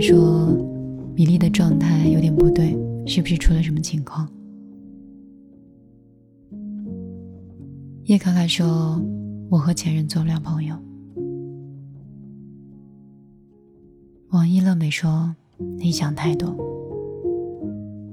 说，米粒的状态有点不对，是不是出了什么情况？叶卡卡说，我和前任做不了朋友。网易乐美说，你想太多。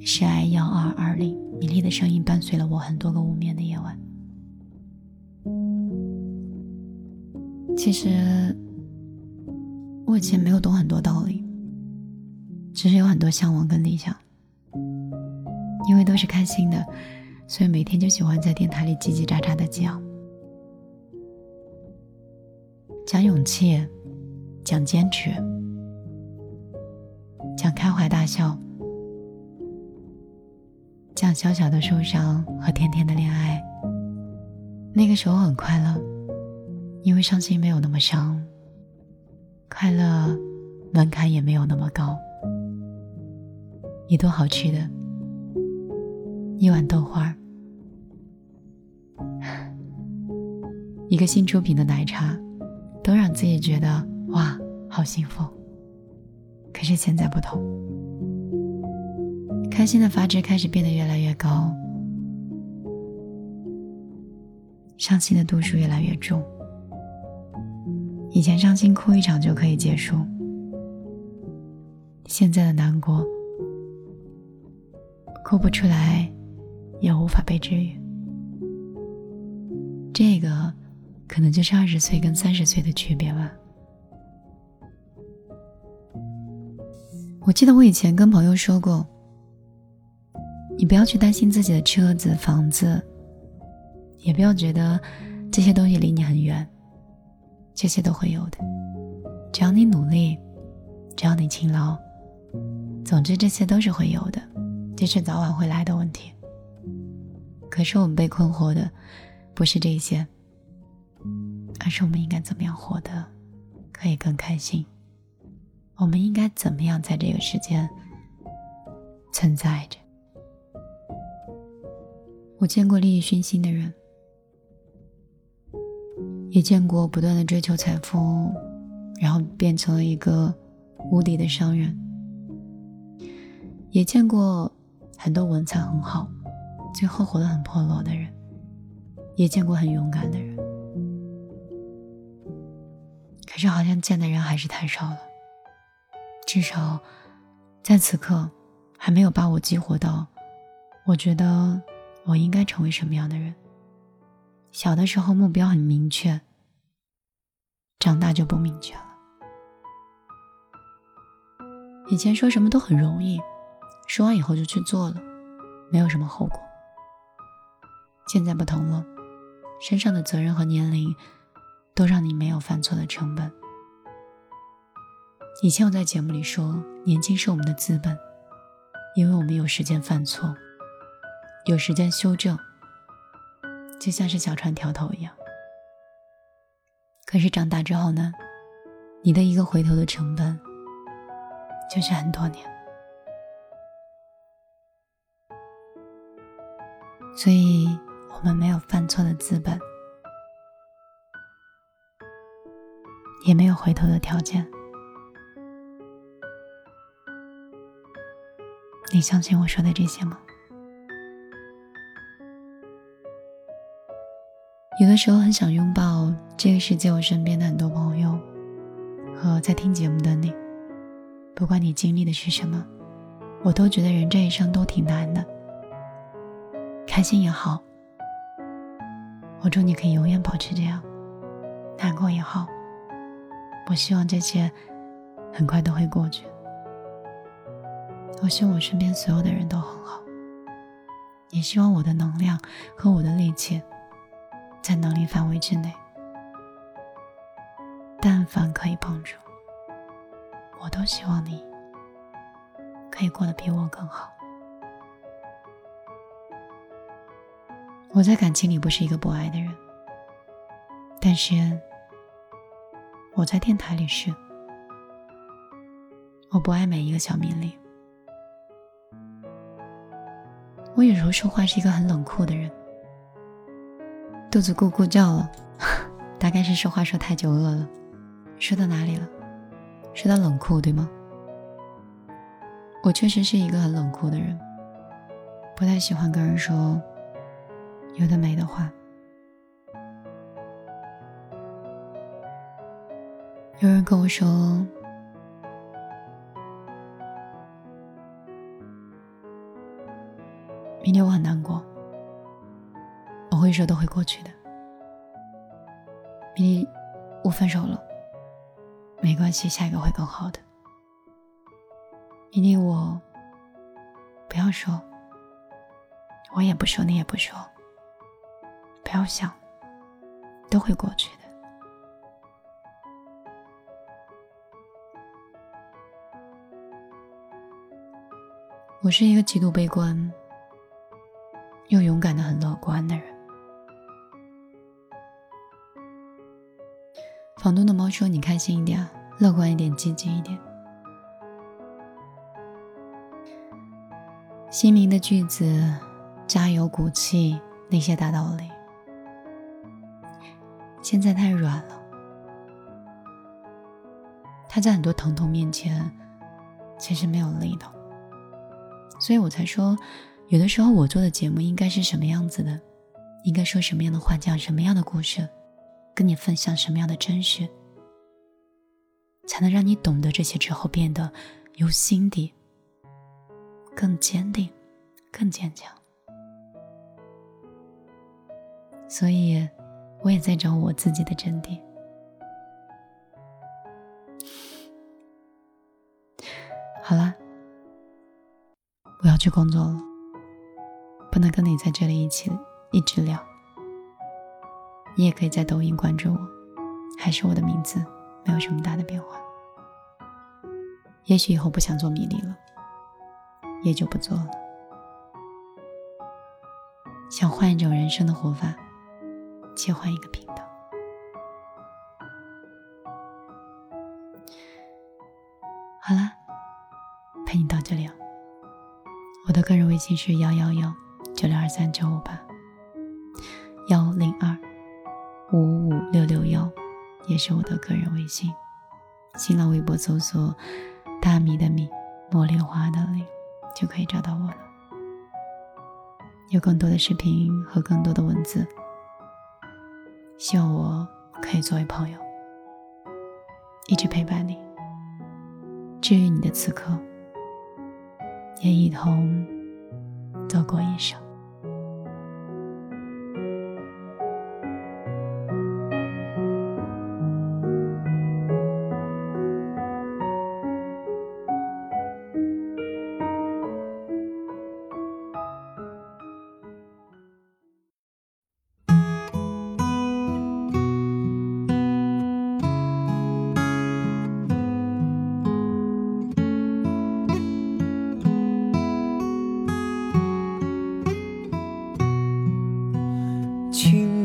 是爱幺二二零，米粒的声音伴随了我很多个无眠的夜晚。其实。我以前没有懂很多道理，只是有很多向往跟理想。因为都是开心的，所以每天就喜欢在电台里叽叽喳喳的讲，讲勇气，讲坚持，讲开怀大笑，讲小小的受伤和甜甜的恋爱。那个时候很快乐，因为伤心没有那么伤。快乐门槛也没有那么高，一顿好吃的，一碗豆花，一个新出品的奶茶，都让自己觉得哇，好幸福。可是现在不同，开心的阀值开始变得越来越高，伤心的度数越来越重。以前伤心哭一场就可以结束，现在的难过哭不出来，也无法被治愈。这个可能就是二十岁跟三十岁的区别吧。我记得我以前跟朋友说过，你不要去担心自己的车子、房子，也不要觉得这些东西离你很远。这些都会有的，只要你努力，只要你勤劳，总之这些都是会有的，这是早晚会来的问题。可是我们被困惑的不是这些，而是我们应该怎么样活得可以更开心？我们应该怎么样在这个世间存在着？我见过利益熏心的人。也见过不断的追求财富，然后变成了一个无底的商人；也见过很多文采很好，最后活得很破落的人；也见过很勇敢的人。可是好像见的人还是太少了，至少在此刻还没有把我激活到，我觉得我应该成为什么样的人。小的时候目标很明确，长大就不明确了。以前说什么都很容易，说完以后就去做了，没有什么后果。现在不同了，身上的责任和年龄都让你没有犯错的成本。以前我在节目里说，年轻是我们的资本，因为我们有时间犯错，有时间修正。就像是小船调头一样，可是长大之后呢，你的一个回头的成本就是很多年。所以我们没有犯错的资本，也没有回头的条件。你相信我说的这些吗？有的时候很想拥抱这个世界，我身边的很多朋友和在听节目的你。不管你经历的是什么，我都觉得人这一生都挺难的。开心也好，我祝你可以永远保持这样；难过也好，我希望这些很快都会过去。我希望我身边所有的人都很好，也希望我的能量和我的力气。在能力范围之内，但凡可以帮助，我都希望你可以过得比我更好。我在感情里不是一个不爱的人，但是我在电台里是。我不爱每一个小命令，我有时候说话是一个很冷酷的人。肚子咕咕叫了，大概是说话说太久饿了。说到哪里了？说到冷酷对吗？我确实是一个很冷酷的人，不太喜欢跟人说有的没的话。有人跟我说，明天我很难过，我会说都会过去的。明天我分手了，没关系，下一个会更好的。明天我不要说，我也不说，你也不说，不要想，都会过去的。我是一个极度悲观又勇敢的很乐观的人。房东的猫说：“你开心一点，乐观一点，积极一点。”心灵的句子，加油鼓气那些大道理，现在太软了。他在很多疼痛面前，其实没有力的。所以我才说，有的时候我做的节目应该是什么样子的，应该说什么样的话，讲什么样的故事，跟你分享什么样的真实，才能让你懂得这些之后变得由心底。更坚定，更坚强。所以，我也在找我自己的真谛。好了，我要去工作了，不能跟你在这里一起一直聊。你也可以在抖音关注我，还是我的名字，没有什么大的变化。也许以后不想做米粒了。也就不做了。想换一种人生的活法，切换一个频道。好了，陪你到这里了。我的个人微信是幺幺幺九六二三九五八幺零二五五六六幺，也是我的个人微信。新浪微博搜索“大米的米，茉莉花的莉”。就可以找到我了。有更多的视频和更多的文字，希望我可以作为朋友，一直陪伴你，治愈你的此刻，也一同走过一生。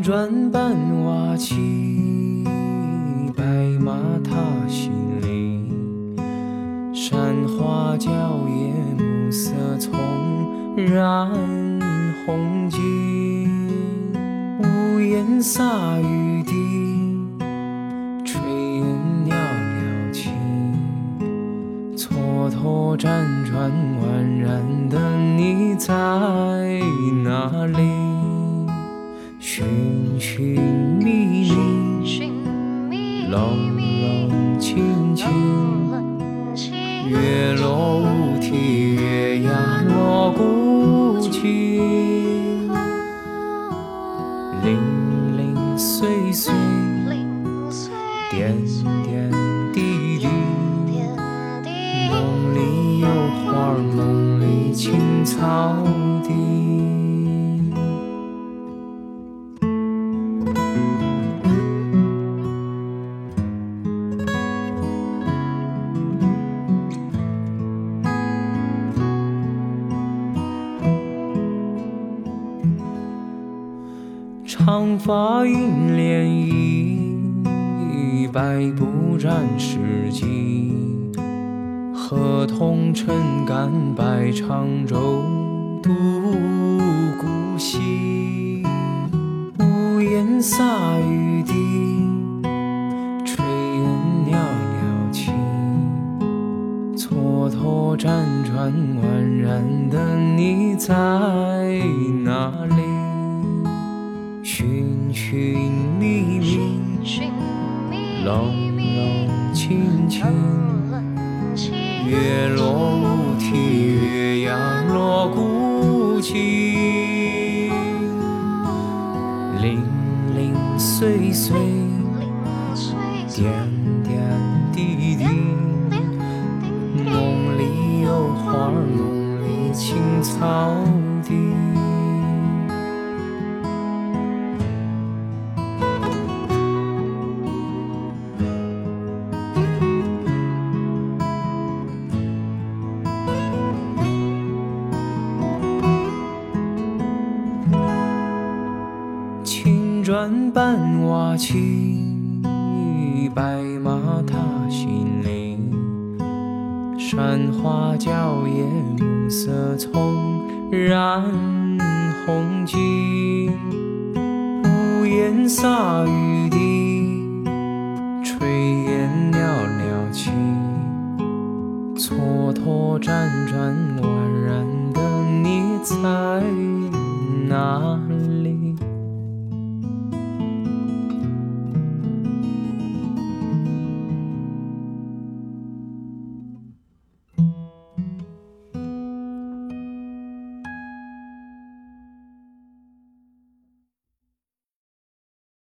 转半瓦起，白马踏新林，山花娇艳，暮色丛染红巾。屋檐洒雨滴，炊烟袅袅起，蹉跎辗转宛然的你在哪里？去长发映涟漪，百步斩世纪。河童撑杆摆长舟，冷冷清清，月落乌啼，月牙落孤井，零零碎碎，点点滴滴，梦里有花，梦里青草地。白马踏新泥。山花娇艳，暮色葱染红巾。屋檐洒雨滴，炊烟袅袅起。蹉跎辗转，